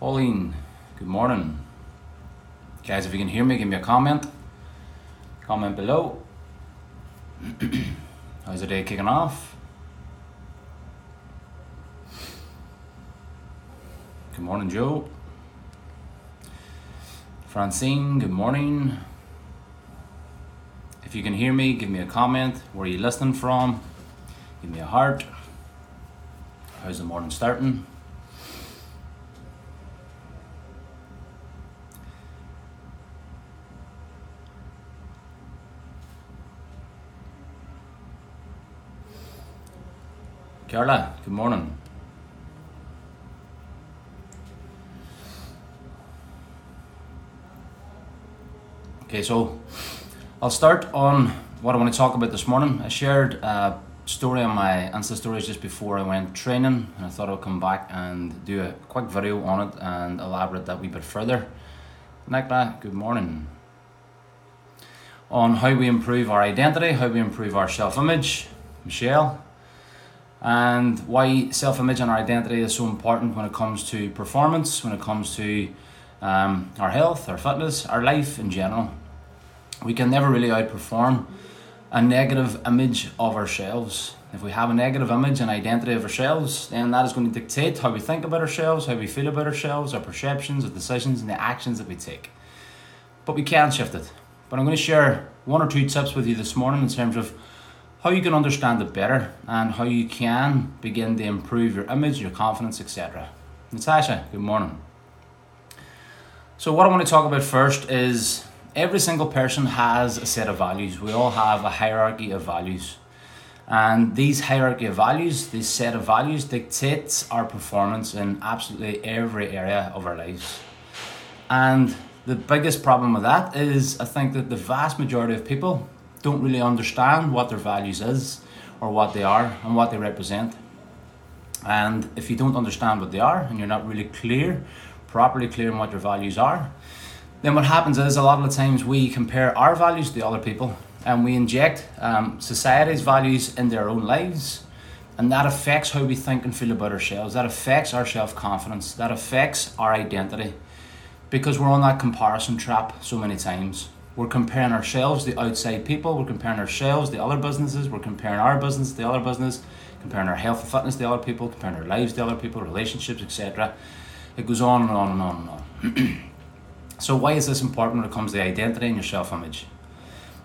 Pauline, good morning. Guys, if you can hear me, give me a comment. Comment below. How's the day kicking off? Good morning, Joe. Francine, good morning. If you can hear me, give me a comment. Where are you listening from? Give me a heart. How's the morning starting? Carla, good morning. Okay, so I'll start on what I want to talk about this morning. I shared a story on my Insta stories just before I went training, and I thought I'd come back and do a quick video on it and elaborate that wee bit further. Nicola, good morning. On how we improve our identity, how we improve our self image. Michelle, and why self image and our identity is so important when it comes to performance, when it comes to um, our health, our fitness, our life in general. We can never really outperform a negative image of ourselves. If we have a negative image and identity of ourselves, then that is going to dictate how we think about ourselves, how we feel about ourselves, our perceptions, our decisions, and the actions that we take. But we can shift it. But I'm going to share one or two tips with you this morning in terms of how you can understand it better and how you can begin to improve your image, your confidence, etc. Natasha, good morning. So, what I want to talk about first is every single person has a set of values. We all have a hierarchy of values. And these hierarchy of values, this set of values, dictates our performance in absolutely every area of our lives. And the biggest problem with that is I think that the vast majority of people don't really understand what their values is or what they are and what they represent. And if you don't understand what they are and you're not really clear, properly clear on what your values are, then what happens is a lot of the times we compare our values to the other people and we inject um, society's values in their own lives and that affects how we think and feel about ourselves. That affects our self-confidence. That affects our identity because we're on that comparison trap so many times we're comparing ourselves to outside people, we're comparing ourselves to other businesses, we're comparing our business to other business, comparing our health and fitness to other people, comparing our lives to other people, relationships, etc. It goes on and on and on and on. so why is this important when it comes to identity and your self-image?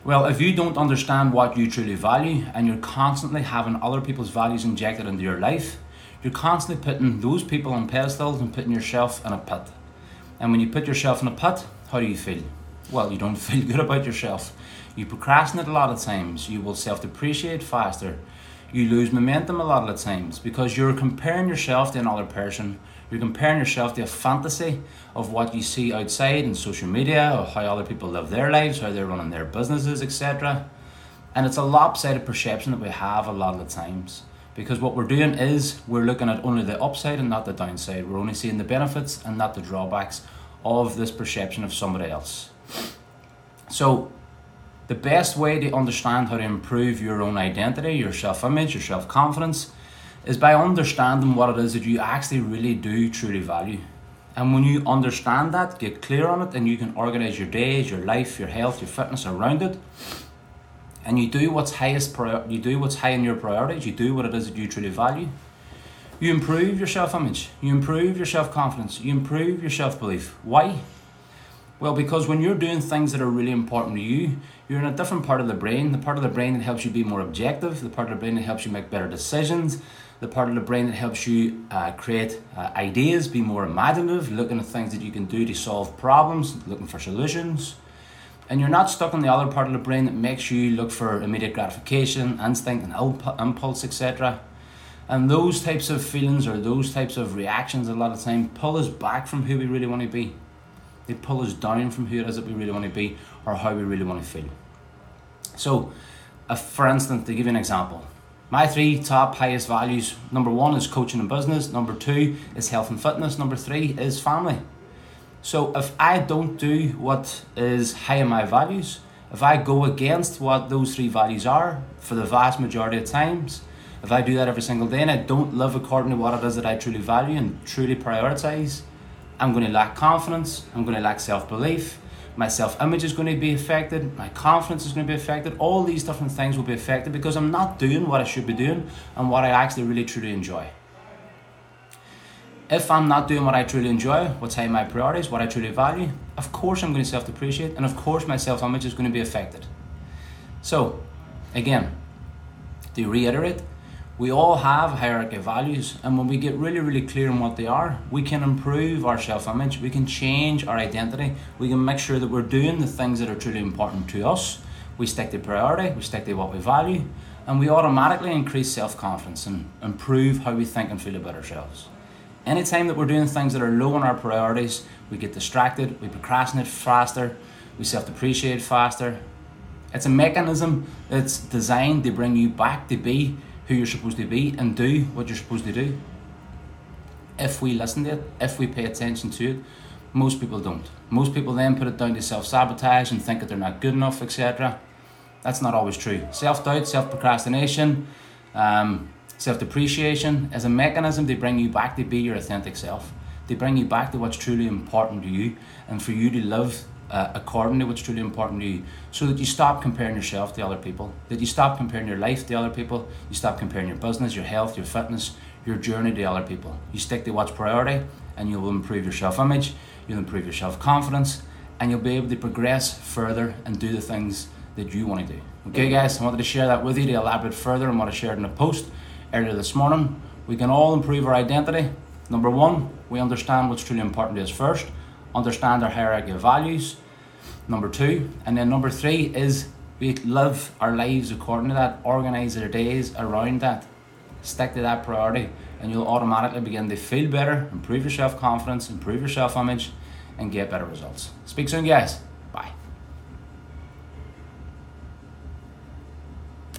Well, if you don't understand what you truly value and you're constantly having other people's values injected into your life, you're constantly putting those people on pedestals and putting yourself in a pit. And when you put yourself in a pit, how do you feel? Well, you don't feel good about yourself. You procrastinate a lot of times. You will self depreciate faster. You lose momentum a lot of times because you're comparing yourself to another person. You're comparing yourself to a fantasy of what you see outside in social media, or how other people live their lives, how they're running their businesses, etc. And it's a lopsided perception that we have a lot of the times. Because what we're doing is we're looking at only the upside and not the downside. We're only seeing the benefits and not the drawbacks of this perception of somebody else. So, the best way to understand how to improve your own identity, your self image, your self confidence is by understanding what it is that you actually really do truly value. And when you understand that, get clear on it, and you can organize your days, your life, your health, your fitness around it, and you do what's highest you do what's high in your priorities, you do what it is that you truly value. You improve your self image, you improve your self confidence, you improve your self belief. Why? Well, because when you're doing things that are really important to you, you're in a different part of the brain, the part of the brain that helps you be more objective, the part of the brain that helps you make better decisions, the part of the brain that helps you uh, create uh, ideas, be more imaginative, looking at things that you can do to solve problems, looking for solutions. And you're not stuck in the other part of the brain that makes you look for immediate gratification, instinct, and impulse, etc. And those types of feelings or those types of reactions, a lot of time, pull us back from who we really want to be. They pull us down from who it is that we really want to be or how we really want to feel. So, for instance, to give you an example, my three top highest values number one is coaching and business, number two is health and fitness, number three is family. So, if I don't do what is high in my values, if I go against what those three values are for the vast majority of times, if I do that every single day and I don't live according to what it is that I truly value and truly prioritize, I'm going to lack confidence, I'm going to lack self belief, my self image is going to be affected, my confidence is going to be affected, all these different things will be affected because I'm not doing what I should be doing and what I actually really truly enjoy. If I'm not doing what I truly enjoy, what's high my priorities, what I truly value, of course I'm going to self depreciate and of course my self image is going to be affected. So, again, to reiterate, we all have hierarchy values, and when we get really, really clear on what they are, we can improve our self image, we can change our identity, we can make sure that we're doing the things that are truly important to us. We stick to priority, we stick to what we value, and we automatically increase self confidence and improve how we think and feel about ourselves. Anytime that we're doing things that are low on our priorities, we get distracted, we procrastinate faster, we self depreciate faster. It's a mechanism that's designed to bring you back to be who you're supposed to be and do what you're supposed to do. If we listen to it, if we pay attention to it, most people don't. Most people then put it down to self sabotage and think that they're not good enough, etc. That's not always true. Self doubt, self procrastination, um, self depreciation is a mechanism to bring you back to be your authentic self, to bring you back to what's truly important to you, and for you to live uh, according to what's truly important to you so that you stop comparing yourself to other people that you stop comparing your life to other people you stop comparing your business your health your fitness your journey to other people. You stick to what's priority and you'll improve your self-image you'll improve your self-confidence and you'll be able to progress further and do the things that you want to do. Okay guys i wanted to share that with you to elaborate further on what i shared in a post earlier this morning. We can all improve our identity. Number one we understand what's truly important to us first understand our hierarchy of values. Number two, and then number three is we live our lives according to that, organize our days around that, stick to that priority, and you'll automatically begin to feel better, improve your self confidence, improve your self image, and get better results. Speak soon, guys.